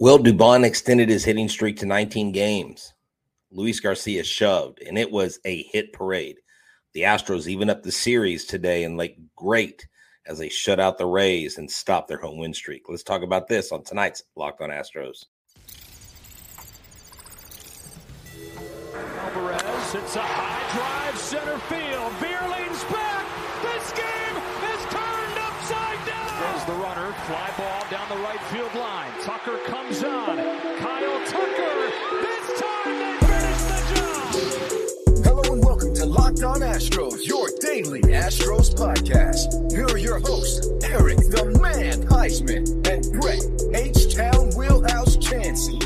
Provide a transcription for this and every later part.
Will Dubon extended his hitting streak to 19 games. Luis Garcia shoved, and it was a hit parade. The Astros even up the series today and like great as they shut out the Rays and stop their home win streak. Let's talk about this on tonight's Locked on Astros. Alvarez hits a high drive center field. Vierling's Locked On Astros, your daily Astros podcast. Here are your hosts, Eric the Man Huysman and Brett H Town Wheelhouse Chancey.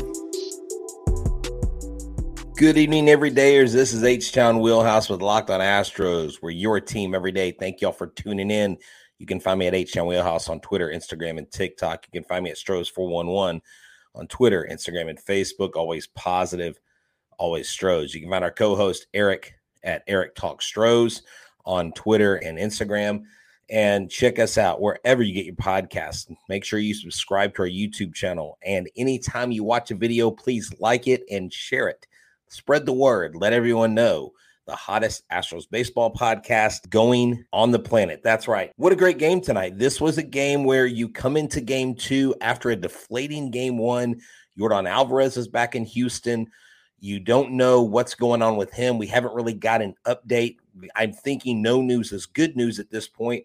Good evening, everydayers. This is H Town Wheelhouse with Locked on Astros. We're your team every day. Thank y'all for tuning in. You can find me at H Town Wheelhouse on Twitter, Instagram, and TikTok. You can find me at Stros411 on Twitter, Instagram, and Facebook. Always positive, always Stros. You can find our co host, Eric, at Eric Talk Stros on Twitter and Instagram. And check us out wherever you get your podcasts. Make sure you subscribe to our YouTube channel. And anytime you watch a video, please like it and share it. Spread the word. Let everyone know the hottest Astros baseball podcast going on the planet. That's right. What a great game tonight. This was a game where you come into game two after a deflating game one. Yordan Alvarez is back in Houston. You don't know what's going on with him. We haven't really got an update. I'm thinking no news is good news at this point.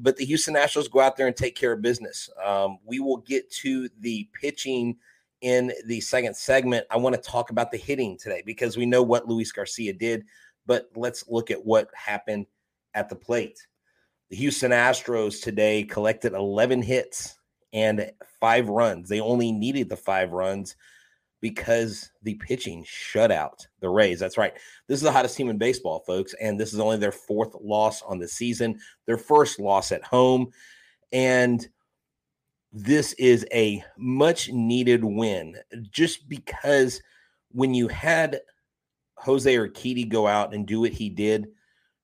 But the Houston Astros go out there and take care of business. Um, we will get to the pitching in the second segment. I want to talk about the hitting today because we know what Luis Garcia did, but let's look at what happened at the plate. The Houston Astros today collected 11 hits and five runs. They only needed the five runs because the pitching shut out the Rays. That's right. This is the hottest team in baseball, folks, and this is only their fourth loss on the season, their first loss at home. And this is a much needed win just because when you had Jose Urquidy go out and do what he did,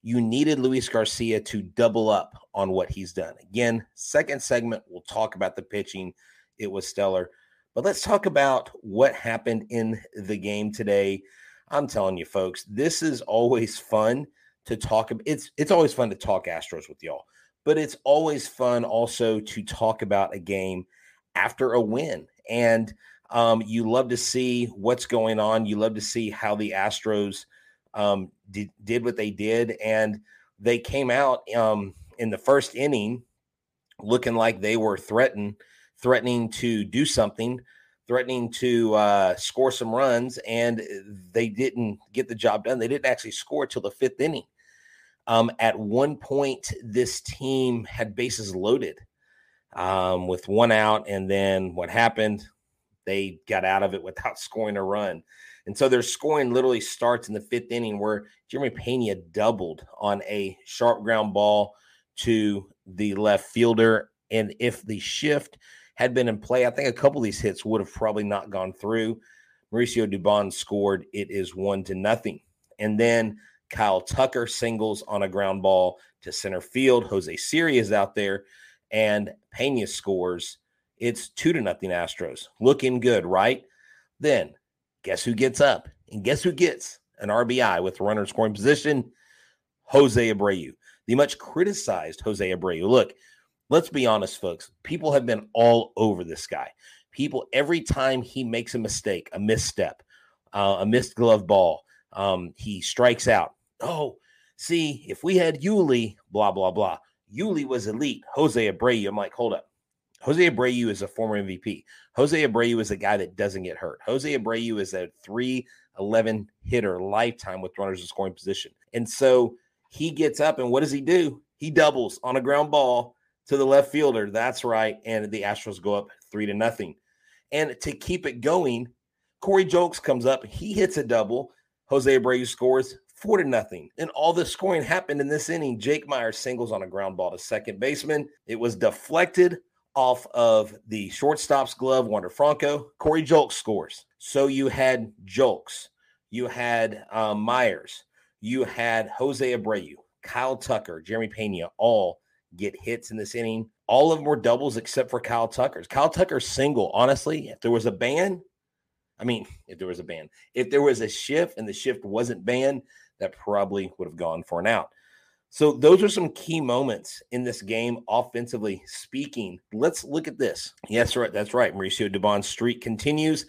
you needed Luis Garcia to double up on what he's done. Again, second segment, we'll talk about the pitching. It was stellar. But let's talk about what happened in the game today. I'm telling you, folks, this is always fun to talk. It's it's always fun to talk Astros with y'all but it's always fun also to talk about a game after a win. And um, you love to see what's going on. You love to see how the Astros um, did, did what they did. And they came out um, in the first inning looking like they were threatened, threatening to do something, threatening to uh, score some runs. And they didn't get the job done. They didn't actually score till the fifth inning. Um, at one point, this team had bases loaded um, with one out, and then what happened? They got out of it without scoring a run. And so their scoring literally starts in the fifth inning where Jeremy Pena doubled on a sharp ground ball to the left fielder. And if the shift had been in play, I think a couple of these hits would have probably not gone through. Mauricio Dubon scored. It is one to nothing. And then Kyle Tucker singles on a ground ball to center field. Jose Siri is out there, and Pena scores. It's two to nothing Astros. Looking good, right? Then guess who gets up? And guess who gets an RBI with the runner scoring position? Jose Abreu, the much criticized Jose Abreu. Look, let's be honest, folks. People have been all over this guy. People, every time he makes a mistake, a misstep, uh, a missed glove ball, um, he strikes out oh, see, if we had Yuli, blah, blah, blah. Yuli was elite. Jose Abreu. I'm like, hold up. Jose Abreu is a former MVP. Jose Abreu is a guy that doesn't get hurt. Jose Abreu is a 311 hitter lifetime with runners in scoring position. And so he gets up and what does he do? He doubles on a ground ball to the left fielder. That's right. And the Astros go up three to nothing. And to keep it going, Corey Julks comes up. He hits a double. Jose Abreu scores four to nothing. And all the scoring happened in this inning. Jake Meyer singles on a ground ball to second baseman. It was deflected off of the shortstop's glove, Wander Franco. Corey Julks scores. So you had Julks, you had um, Meyers, you had Jose Abreu, Kyle Tucker, Jeremy Pena, all get hits in this inning. All of them were doubles except for Kyle Tucker's. Kyle Tucker's single, honestly, if there was a ban, I mean, if there was a ban, if there was a shift and the shift wasn't banned, that probably would have gone for an out. So those are some key moments in this game, offensively speaking. Let's look at this. Yes, right. That's right. Mauricio Dubon's streak continues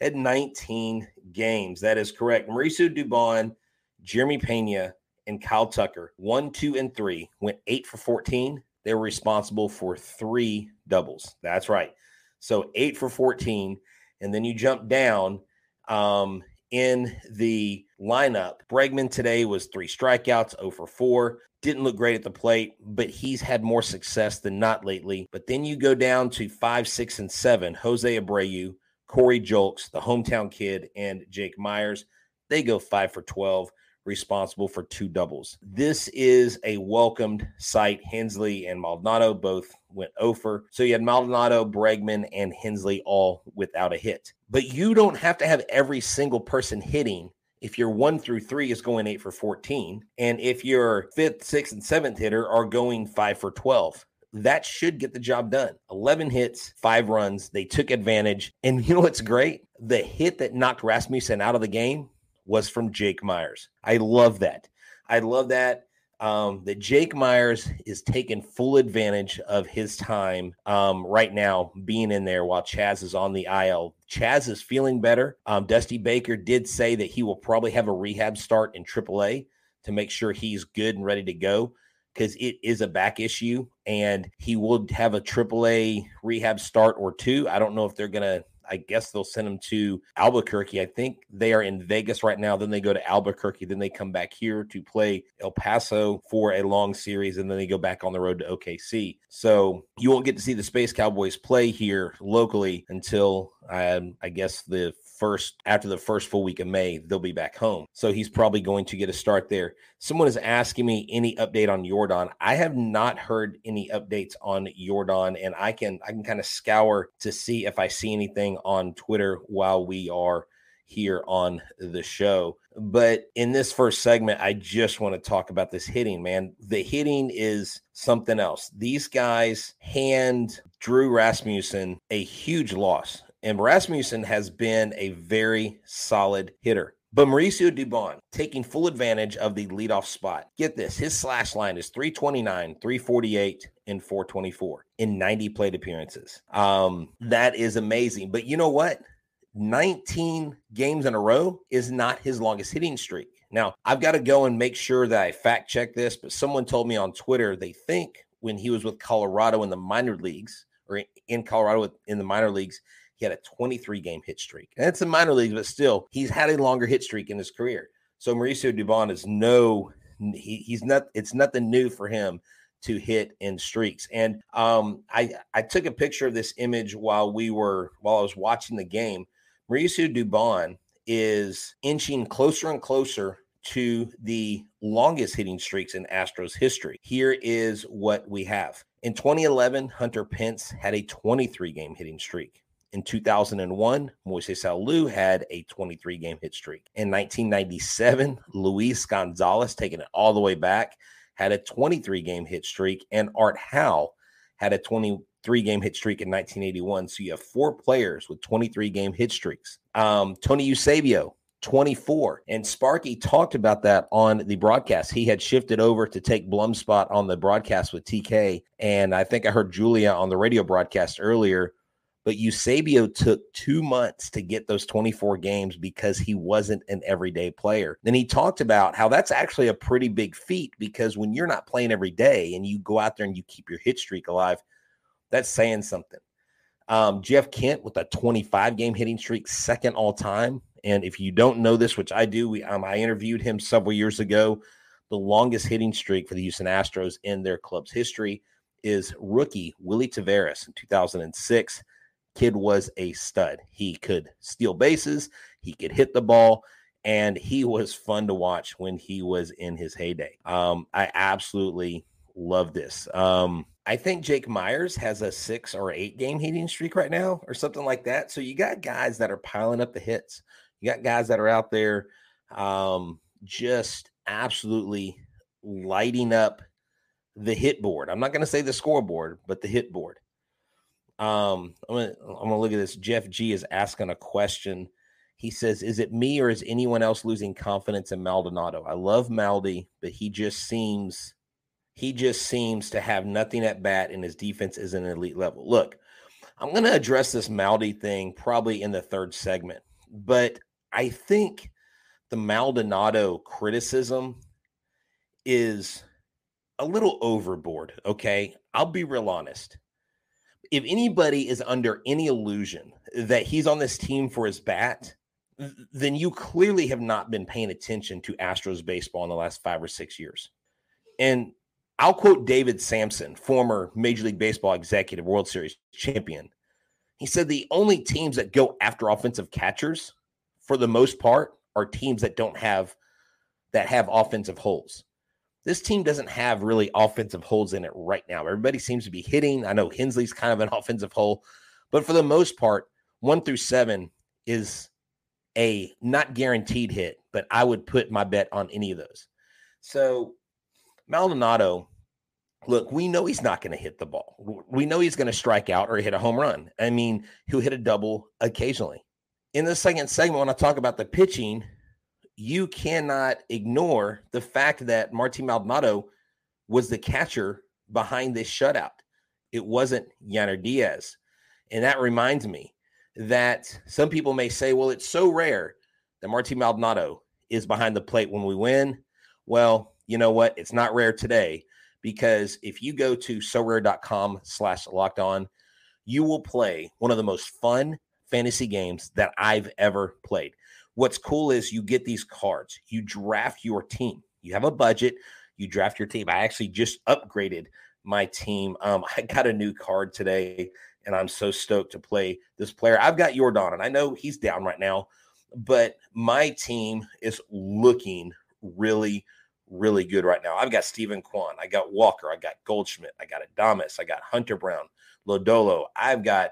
at 19 games. That is correct. Mauricio Dubon, Jeremy Pena, and Kyle Tucker, one, two, and three, went eight for 14. They were responsible for three doubles. That's right. So eight for 14. And then you jump down um, in the lineup. Bregman today was three strikeouts, 0 for 4. Didn't look great at the plate, but he's had more success than not lately. But then you go down to five, six, and seven. Jose Abreu, Corey Julks, the hometown kid, and Jake Meyers. They go five for 12 responsible for two doubles. This is a welcomed sight. Hensley and Maldonado both went over. So you had Maldonado, Bregman, and Hensley all without a hit. But you don't have to have every single person hitting if your one through three is going eight for 14, and if your fifth, sixth, and seventh hitter are going five for 12 that should get the job done. 11 hits, five runs. They took advantage. And you know what's great? The hit that knocked Rasmussen out of the game was from Jake Meyers. I love that. I love that. Um, that Jake Meyers is taking full advantage of his time um, right now, being in there while Chas is on the IL. Chas is feeling better. Um, Dusty Baker did say that he will probably have a rehab start in AAA to make sure he's good and ready to go because it is a back issue and he will have a AAA rehab start or two. I don't know if they're going to I guess they'll send him to Albuquerque. I think they are in Vegas right now. Then they go to Albuquerque. Then they come back here to play El Paso for a long series. And then they go back on the road to OKC. So you won't get to see the Space Cowboys play here locally until um, I guess the first after the first full week of May, they'll be back home. So he's probably going to get a start there. Someone is asking me any update on Yordan. I have not heard any updates on Yordan, and I can I can kind of scour to see if I see anything on Twitter while we are here on the show. But in this first segment, I just want to talk about this hitting, man. The hitting is something else. These guys hand Drew Rasmussen a huge loss and Rasmussen has been a very solid hitter. But Mauricio Dubon taking full advantage of the leadoff spot. Get this, his slash line is 329, 348, and 424 in 90 plate appearances. Um, that is amazing. But you know what? 19 games in a row is not his longest hitting streak. Now, I've got to go and make sure that I fact check this, but someone told me on Twitter they think when he was with Colorado in the minor leagues or in Colorado in the minor leagues, he had a 23 game hit streak. And it's a minor league, but still, he's had a longer hit streak in his career. So Mauricio Dubon is no, he, he's not, it's nothing new for him to hit in streaks. And um, I, I took a picture of this image while we were, while I was watching the game. Mauricio Dubon is inching closer and closer to the longest hitting streaks in Astros history. Here is what we have. In 2011, Hunter Pence had a 23 game hitting streak. In 2001, Moises Alou had a 23 game hit streak. In 1997, Luis Gonzalez, taking it all the way back, had a 23 game hit streak. And Art Howe had a 23 game hit streak in 1981. So you have four players with 23 game hit streaks. Um, Tony Eusebio, 24. And Sparky talked about that on the broadcast. He had shifted over to take Blum's spot on the broadcast with TK. And I think I heard Julia on the radio broadcast earlier but Eusebio took two months to get those 24 games because he wasn't an everyday player. Then he talked about how that's actually a pretty big feat because when you're not playing every day and you go out there and you keep your hit streak alive, that's saying something. Um, Jeff Kent with a 25 game hitting streak, second all time. And if you don't know this, which I do, we, um, I interviewed him several years ago. The longest hitting streak for the Houston Astros in their club's history is rookie Willy Taveras in 2006 kid was a stud. He could steal bases, he could hit the ball, and he was fun to watch when he was in his heyday. Um, I absolutely love this. Um, I think Jake Meyers has a six or eight game hitting streak right now, or something like that. So you got guys that are piling up the hits. You got guys that are out there um, just absolutely lighting up the hit board. I'm not going to say the scoreboard, but the hit board. Um, I'm gonna I'm gonna look at this. Jeff G is asking a question. He says, "Is it me or is anyone else losing confidence in Maldonado? I love Maldi, but he just seems he just seems to have nothing at bat, and his defense is an elite level." Look, I'm to address this Maldi thing probably in the third segment, but I think the Maldonado criticism is a little overboard. Okay, I'll be real honest if anybody is under any illusion that he's on this team for his bat, then you clearly have not been paying attention to Astros baseball in the last five or six years. And I'll quote David Samson, former Major League Baseball executive, World Series champion. He said the only teams that go after offensive catchers, for the most part, are teams that don't have that have offensive holes this team doesn't have really offensive holes in it right now. Everybody seems to be hitting. I know Hensley's kind of an offensive hole, but for the most part, one through seven is a not guaranteed hit, but I would put my bet on any of those. So Maldonado, look, we know he's not going to hit the ball. We know he's going to strike out or hit a home run. I mean, he'll hit a double occasionally. In the second segment, when I talk about the pitching, you cannot ignore the fact that Martin Maldonado was the catcher behind this shutout. It wasn't Yainer Diaz. And that reminds me that some people may say, well, it's so rare that Martin Maldonado is behind the plate when we win. Well, you know what? It's not rare today because if you go to sorare.com slash locked on, you will play one of the most fun fantasy games that I've ever played. What's cool is you get these cards, you draft your team. You have a budget, you draft your team. I actually just upgraded my team. Um, I got a new card today, and I'm so stoked to play this player. I've got Yordan, and I know he's down right now, but my team is looking really, really good right now. I've got Steven Kwan, I got Walker, I got Goldschmidt, I got Adames, I got Hunter Brown, Lodolo. I've got,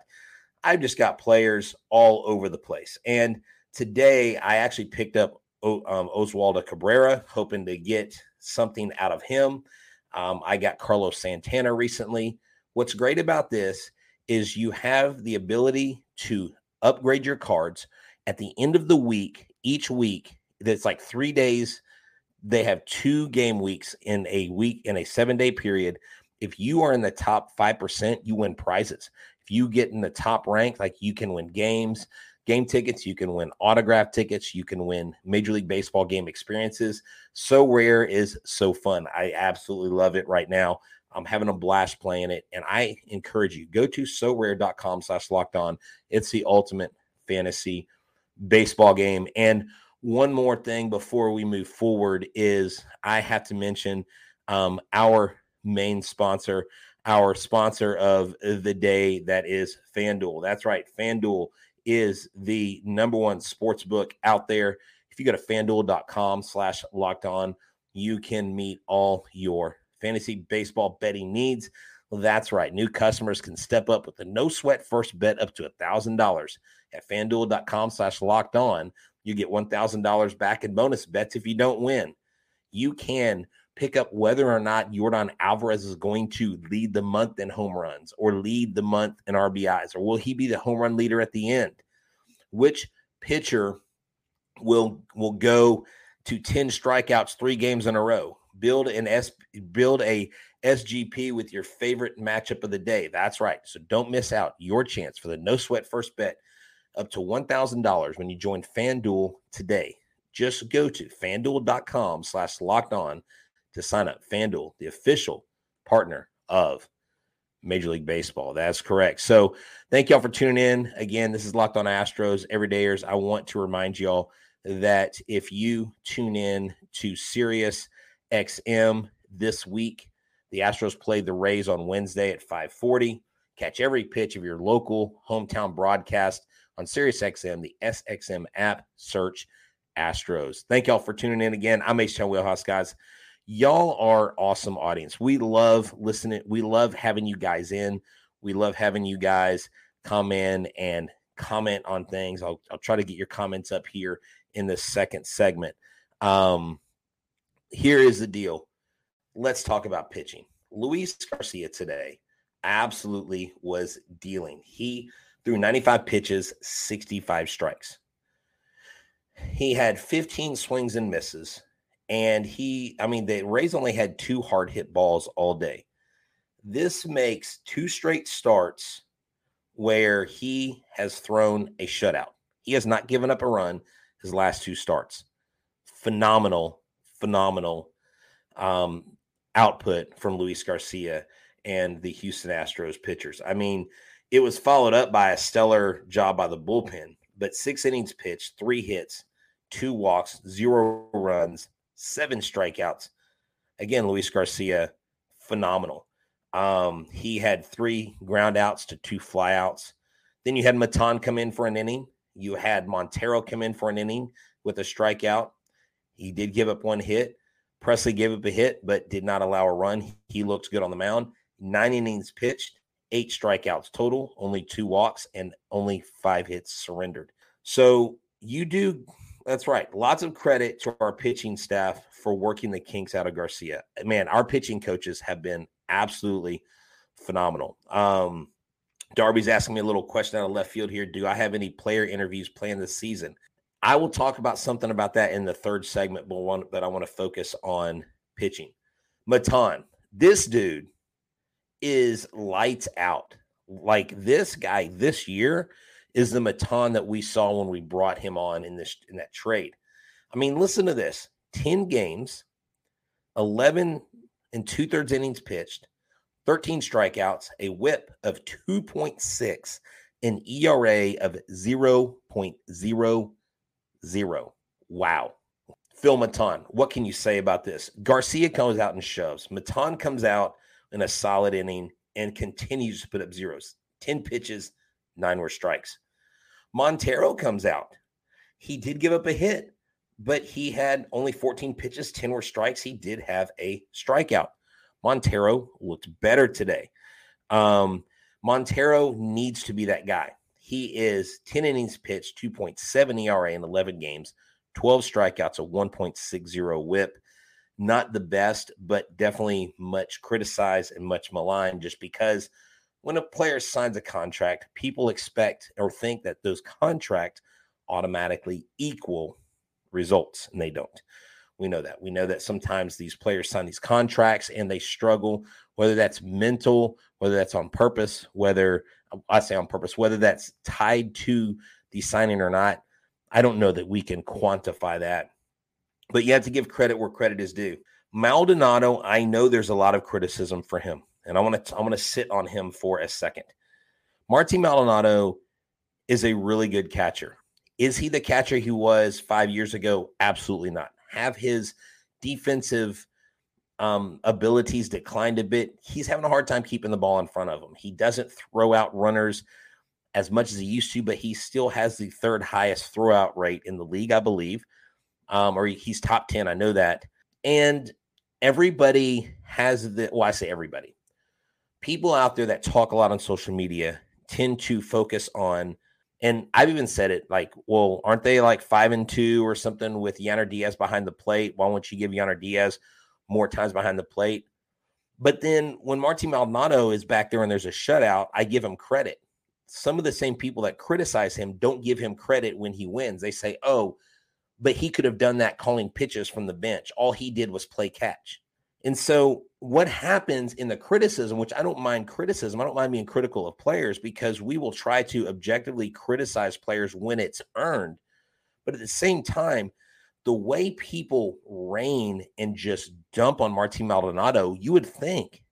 I've just got players all over the place, and Today, I actually picked up um, Oswaldo Cabrera, hoping to get something out of him. Um, I got Carlos Santana recently. What's great about this is you have the ability to upgrade your cards at the end of the week. Each week, that's like three days. They have two game weeks in a week in a seven day period. If you are in the top 5%, you win prizes. If you get in the top rank, like you can win games, game tickets, you can win autograph tickets, you can win Major League Baseball game experiences. Sorare is so fun. I absolutely love it right now. I'm having a blast playing it, and I encourage you go to so sorare.com slash locked on. It's the ultimate fantasy baseball game. And one more thing before we move forward is I have to mention um, our main sponsor, our sponsor of the day that is FanDuel. That's right, FanDuel is the number one sports book out there. If you go to fanduel.com slash locked on, you can meet all your fantasy baseball betting needs. That's right. New customers can step up with a no sweat first bet up to a thousand dollars at fanduel.com slash locked on. You get one thousand dollars back in bonus bets if you don't win. You can pick up whether or not Yordan Alvarez is going to lead the month in home runs or lead the month in RBIs, or will he be the home run leader at the end? Which pitcher will will go to 10 strikeouts three games in a row? Build an S build a SGP with your favorite matchup of the day. That's right. So don't miss out your chance for the no sweat first bet up to $1,000 when you join FanDuel today. Just go to fanduel.com slash locked on to sign up. FanDuel, the official partner of Major League Baseball. That's correct. So thank y'all for tuning in. Again, this is Locked on Astros Everydayers. I want to remind y'all that if you tune in to Sirius XM this week, the Astros played the Rays on Wednesday at 540. Catch every pitch of your local hometown broadcast on Sirius XM, the SXM app. Search Astros. Thank y'all for tuning in again. I'm H Wheelhouse, guys y'all are awesome audience. We love listening. We love having you guys in. We love having you guys come in and comment on things. I'll, I'll try to get your comments up here in the second segment. Um, here is the deal. Let's talk about pitching. Luis Garcia today absolutely was dealing. He threw 95 pitches, 65 strikes. He had 15 swings and misses. And he, I mean, the Rays only had two hard hit balls all day. This makes two straight starts where he has thrown a shutout. He has not given up a run his last two starts. Phenomenal, phenomenal um, output from Luis Garcia and the Houston Astros pitchers. I mean, it was followed up by a stellar job by the bullpen, but six innings pitched, three hits, two walks, zero runs, seven strikeouts. Again, Luis Garcia, phenomenal. Um, he had three ground outs to two flyouts. Then you had Maton come in for an inning. You had Montero come in for an inning with a strikeout. He did give up one hit. Presley gave up a hit, but did not allow a run. He looked good on the mound. Nine innings pitched, eight strikeouts total, only two walks, and only five hits surrendered. So you do, that's right. Lots of credit to our pitching staff for working the kinks out of Garcia. Man, our pitching coaches have been absolutely phenomenal. Um, Darby's asking me a little question out of left field here. Do I have any player interviews planned this season? I will talk about something about that in the third segment, but one that I want to focus on pitching. Maton, this dude is lights out. Like this guy this year is the Maton that we saw when we brought him on in this in that trade. I mean, listen to this: ten games, eleven and two thirds innings pitched, 13 strikeouts, a whip of 2.6, an ERA of 0.00. Wow. Phil Maton, what can you say about this? Garcia comes out and shoves. Maton comes out in a solid inning and continues to put up zeros 10 pitches, nine were strikes. Montero comes out. He did give up a hit, but he had only 14 pitches, 10 were strikes. He did have a strikeout. Montero looked better today. Um, Montero needs to be that guy. He is 10 innings pitched, 2.7 ERA in 11 games, 12 strikeouts, a 1.60 whip. Not the best, but definitely much criticized and much maligned just because when a player signs a contract, people expect or think that those contracts automatically equal results, and they don't. We know that. We know that sometimes these players sign these contracts and they struggle, whether that's mental, whether that's on purpose, whether I say on purpose, whether that's tied to the signing or not. I don't know that we can quantify that, but you have to give credit where credit is due. Maldonado, I know there's a lot of criticism for him, and I want to I want to sit on him for a second. Martin Maldonado is a really good catcher. Is he the catcher he was five years ago? Absolutely not. Have his defensive um, abilities declined a bit? He's having a hard time keeping the ball in front of him. He doesn't throw out runners as much as he used to, but he still has the third highest throwout rate in the league, I believe. Um, or he's top 10. I know that. And everybody has the, well, I say everybody. People out there that talk a lot on social media tend to focus on and I've even said it like, well, aren't they like five and two or something with Yainer Diaz behind the plate? Why won't you give Yainer Diaz more times behind the plate? But then when Martin Maldonado is back there and there's a shutout, I give him credit. Some of the same people that criticize him don't give him credit when he wins. They say, oh, but he could have done that calling pitches from the bench. All he did was play catch. And so, what happens in the criticism, which I don't mind criticism, I don't mind being critical of players because we will try to objectively criticize players when it's earned. But at the same time, the way people rain and just dump on Martin Maldonado, you would think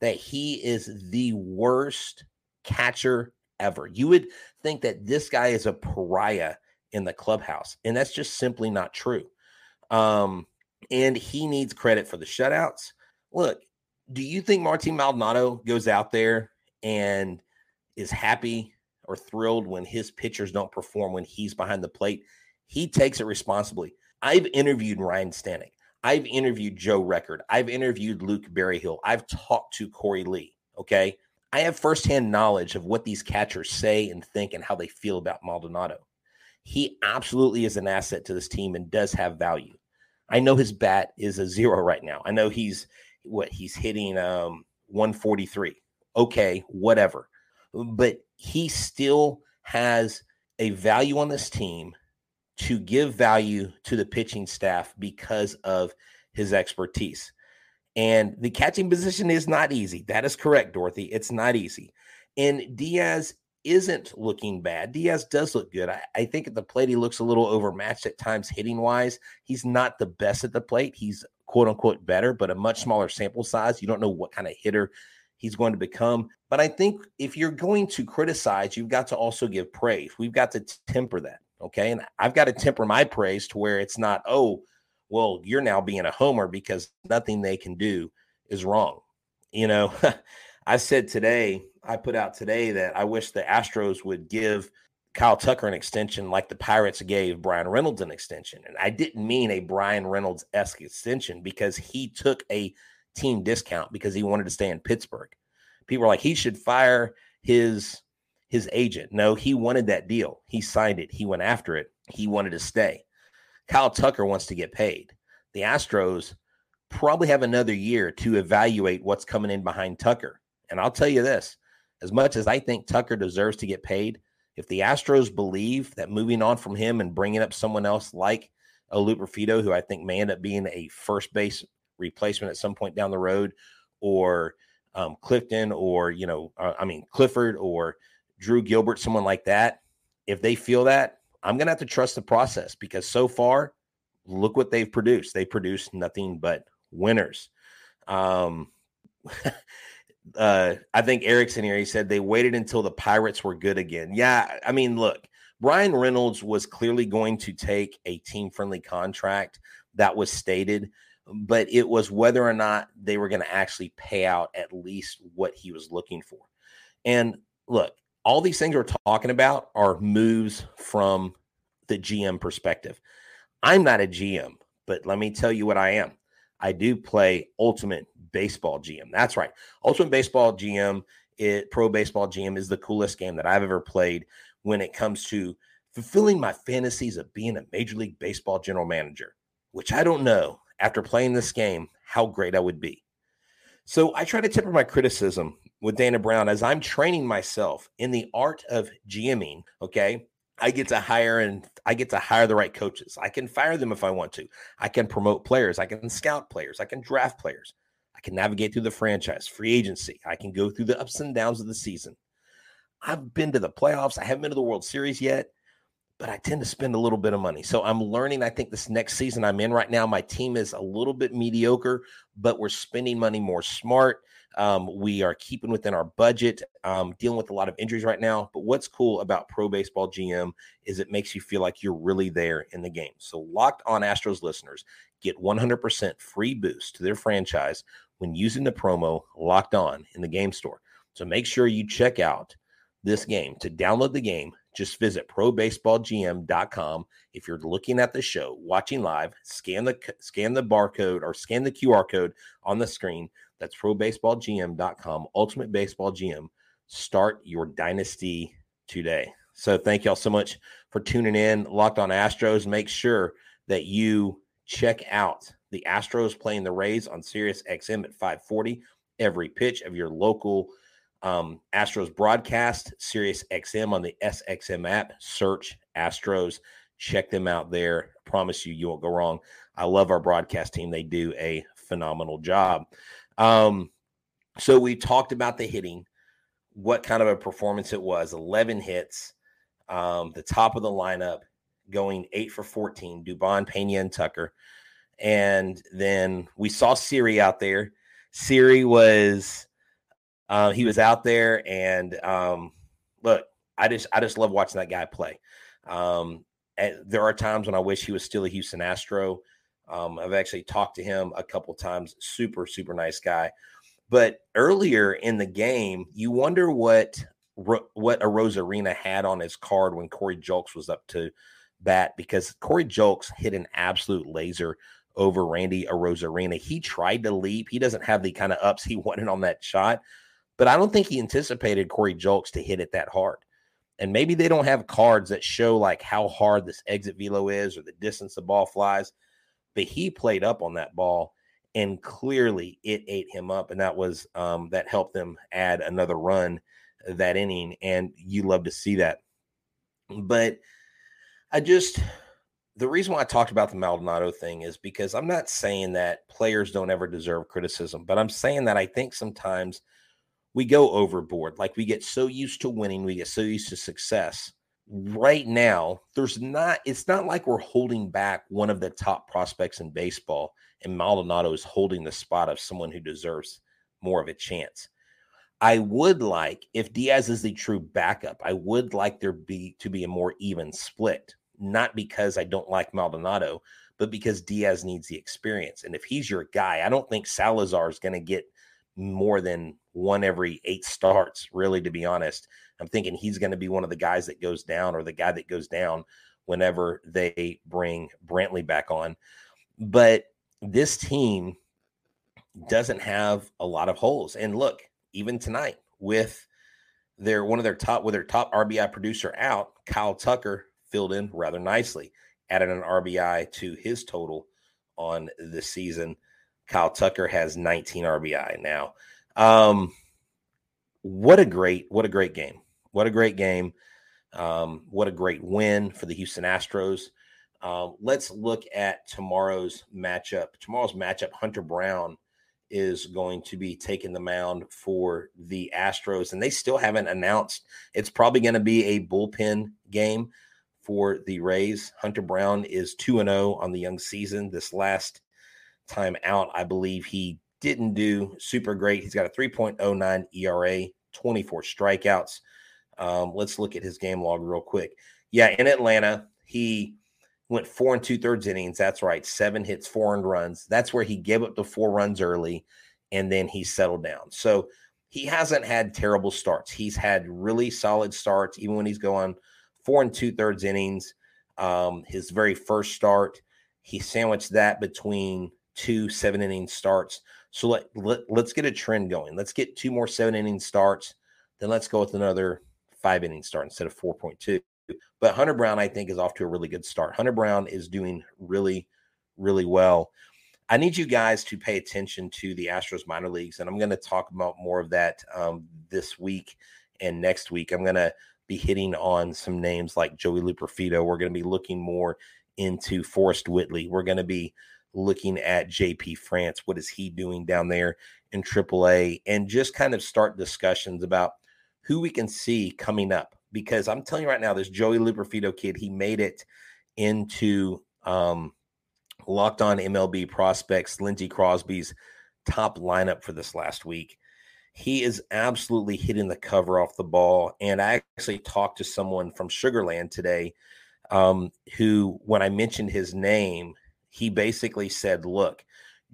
that he is the worst catcher ever. You would think that this guy is a pariah in the clubhouse, and that's just simply not true. Um, and he needs credit for the shutouts. Look, do you think Martin Maldonado goes out there and is happy or thrilled when his pitchers don't perform when he's behind the plate? He takes it responsibly. I've interviewed Ryan Stanek. I've interviewed Joe Record. I've interviewed Luke Berryhill. I've talked to Corey Lee. Okay. I have firsthand knowledge of what these catchers say and think and how they feel about Maldonado. He absolutely is an asset to this team and does have value. I know his bat is a zero right now. I know he's what he's hitting um 143. Okay, whatever. But he still has a value on this team to give value to the pitching staff because of his expertise. And the catching position is not easy. That is correct, Dorothy. It's not easy. And Diaz isn't looking bad. Diaz does look good. I, I, think at the plate, he looks a little overmatched at times hitting wise. He's not the best at the plate. He's quote unquote better, but a much smaller sample size. You don't know what kind of hitter he's going to become. But I think if you're going to criticize, you've got to also give praise. We've got to temper that. Okay. And I've got to temper my praise to where it's not, oh, well, you're now being a homer because nothing they can do is wrong. You know, I said today, I put out today that I wish the Astros would give Kyle Tucker an extension like the Pirates gave Bryan Reynolds an extension. And I didn't mean a Bryan Reynolds esque extension because he took a team discount because he wanted to stay in Pittsburgh. People are like, he should fire his his agent. No, he wanted that deal. He signed it. He went after it. He wanted to stay. Kyle Tucker wants to get paid. The Astros probably have another year to evaluate what's coming in behind Tucker. And I'll tell you this as much as I think Tucker deserves to get paid, if the Astros believe that moving on from him and bringing up someone else like a Loperfido, who I think may end up being a first base replacement at some point down the road, or um, Clifton, or, you know, uh, I mean, Clifford or Drew Gilbert, someone like that, if they feel that, I'm to have to trust the process because so far, look what they've produced. They produced nothing but winners. Um, uh, I think Erickson here, he said they waited until the Pirates were good again. Yeah, I mean, look, Bryan Reynolds was clearly going to take a team friendly contract that was stated, but it was whether or not they were going to actually pay out at least what he was looking for. And look, all these things we're talking about are moves from the GM perspective. I'm not a GM, but let me tell you what I am. I do play Ultimate Baseball GM. That's right. Ultimate Baseball GM, it Pro Baseball GM is the coolest game that I've ever played when it comes to fulfilling my fantasies of being a Major League Baseball general manager, which I don't know after playing this game how great I would be. So I try to temper my criticism with Dana Brown as I'm training myself in the art of GMing. Okay. I get to hire and I get to hire the right coaches. I can fire them if I want to. I can promote players. I can scout players. I can draft players. I can navigate through the franchise, free agency. I can go through the ups and downs of the season. I've been to the playoffs. I haven't been to the World Series yet, but I tend to spend a little bit of money. So I'm learning. I think this next season I'm in right now, my team is a little bit mediocre, but we're spending money more smart. Um, we are keeping within our budget, um, dealing with a lot of injuries right now. But what's cool about Pro Baseball GM is it makes you feel like you're really there in the game. So, locked on Astros listeners get 100% free boost to their franchise when using the promo locked on in the game store. So, make sure you check out this game. To download the game, just visit probaseballgm.com. If you're looking at the show, watching live, scan the scan the barcode or scan the QR code on the screen that's probaseballgm.com, Ultimate Baseball GM. Start your dynasty today. So thank y'all so much for tuning in. Locked on Astros. Make sure that you check out the Astros playing the Rays on Sirius XM at 540. Every pitch of your local um, Astros broadcast, Sirius XM on the SXM app. Search Astros. Check them out there. I promise you, you won't go wrong. I love our broadcast team. They do a phenomenal job. Um, so we talked about the hitting, what kind of a performance it was 11 hits, um, the top of the lineup going eight for 14, Dubon, Pena, and Tucker. And then we saw Siri out there. Siri was, uh, he was out there, and um, look, I just, I just love watching that guy play. Um, there are times when I wish he was still a Houston Astro. Um, I've actually talked to him a couple times. Super, super nice guy. But earlier in the game, you wonder what what Arozarena had on his card when Corey Julks was up to bat because Corey Julks hit an absolute laser over Randy Arozarena. He tried to leap. He doesn't have the kind of ups he wanted on that shot, but I don't think he anticipated Corey Julks to hit it that hard. And maybe they don't have cards that show like how hard this exit velo is or the distance the ball flies but he played up on that ball and clearly it ate him up, and that was um, that helped them add another run that inning, and you love to see that. But I just the reason why I talked about the Maldonado thing is because I'm not saying that players don't ever deserve criticism, but I'm saying that I think sometimes we go overboard. Like we get so used to winning, we get so used to success. Right now, there's not, it's not like we're holding back one of the top prospects in baseball, and Maldonado is holding the spot of someone who deserves more of a chance. I would like, if Diaz is the true backup, I would like there be to be a more even split not because I don't like Maldonado, but because Diaz needs the experience. And if he's your guy, I don't think Salazar is going to get more than one every eight starts, really, to be honest. I'm thinking he's going to be one of the guys that goes down or the guy that goes down whenever they bring Brantley back on. But this team doesn't have a lot of holes. And look, even tonight with their one of their top with their top RBI producer out, Kyle Tucker filled in rather nicely, added an RBI to his total on the season. Kyle Tucker has 19 RBI now. Um, what a great, what a great game. What a great game. Um, what a great win for the Houston Astros. Um, let's look at tomorrow's matchup. Tomorrow's matchup, Hunter Brown is going to be taking the mound for the Astros, and they still haven't announced. It's probably going to be a bullpen game for the Rays. Hunter Brown is 2 0 on the young season. This last time out, I believe he didn't do super great. He's got a 3.09 ERA, 24 strikeouts. Um, let's look at his game log real quick. Yeah, in Atlanta, he went four and two thirds innings. That's right, seven hits, four earned runs. That's where he gave up the four runs early, and then he settled down. So he hasn't had terrible starts. He's had really solid starts, even when he's going four and two thirds innings. Um, his very first start, he sandwiched that between two seven inning starts. So let, let let's get a trend going. Let's get two more seven inning starts. Then let's go with another five inning start instead of 4.2. But Hunter Brown, I think, is off to a really good start. Hunter Brown is doing really, really well. I need you guys to pay attention to the Astros minor leagues, and I'm going to talk about more of that um, this week and next week. I'm going to be hitting on some names like Joey Loperfido. We're going to be looking more into Forrest Whitley. We're going to be looking at JP France. What is he doing down there in AAA? And just kind of start discussions about who we can see coming up. Because I'm telling you right now, this Joey Loperfido kid, he made it into um, locked on MLB prospects, Lindsey Crosby's top lineup for this last week he is absolutely hitting the cover off the ball. And I actually talked to someone from Sugarland today um, who, when I mentioned his name, he basically said, Look,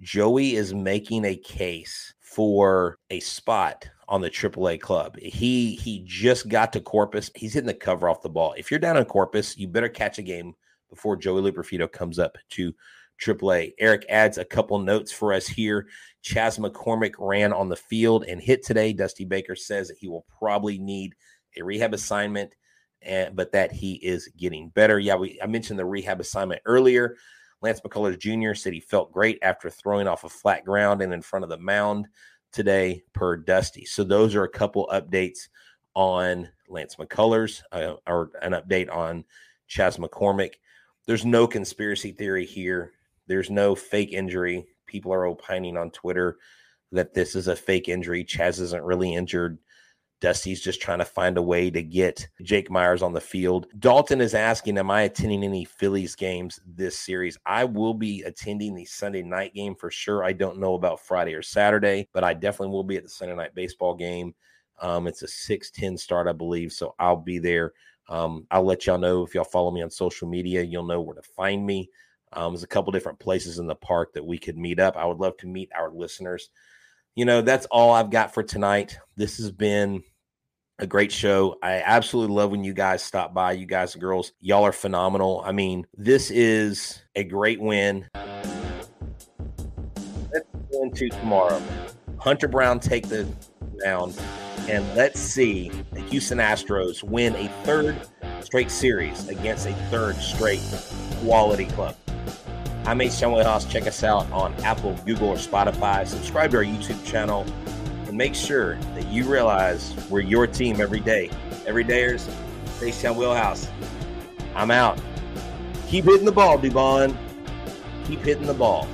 Joey is making a case for a spot on the AAA club. He he just got to Corpus. He's hitting the cover off the ball. If you're down in Corpus, you better catch a game before Joey Loperfido comes up to AAA. Eric adds a couple notes for us here. Chas McCormick ran on the field and hit today. Dusty Baker says that he will probably need a rehab assignment, and, but that he is getting better. Yeah, we I mentioned the rehab assignment earlier. Lance McCullers Jr. said he felt great after throwing off a flat ground and in front of the mound today, per Dusty. So those are a couple updates on Lance McCullers, uh, or an update on Chas McCormick. There's no conspiracy theory here. There's no fake injury. People are opining on Twitter that this is a fake injury. Chas isn't really injured. Dusty's just trying to find a way to get Jake Meyers on the field. Dalton is asking, Am I attending any Phillies games this series? I will be attending the Sunday night game for sure. I don't know about Friday or Saturday, but I definitely will be at the Sunday night baseball game. Um, it's a 610 start, I believe. So I'll be there. Um, I'll let y'all know if y'all follow me on social media, you'll know where to find me. Um, there's a couple different places in the park that we could meet up. I would love to meet our listeners. You know, that's all I've got for tonight. This has been a great show. I absolutely love when you guys stop by. You guys and girls, y'all are phenomenal. I mean, this is a great win. Let's go into tomorrow. Hunter Brown take the mound, and let's see the Houston Astros win a third straight series against a third straight quality club. I'm H Wheelhouse. Check us out on Apple, Google, or Spotify. Subscribe to our YouTube channel and make sure that you realize we're your team every day. Every dayers, H Town Wheelhouse. I'm out. Keep hitting the ball, Dubon. Keep hitting the ball.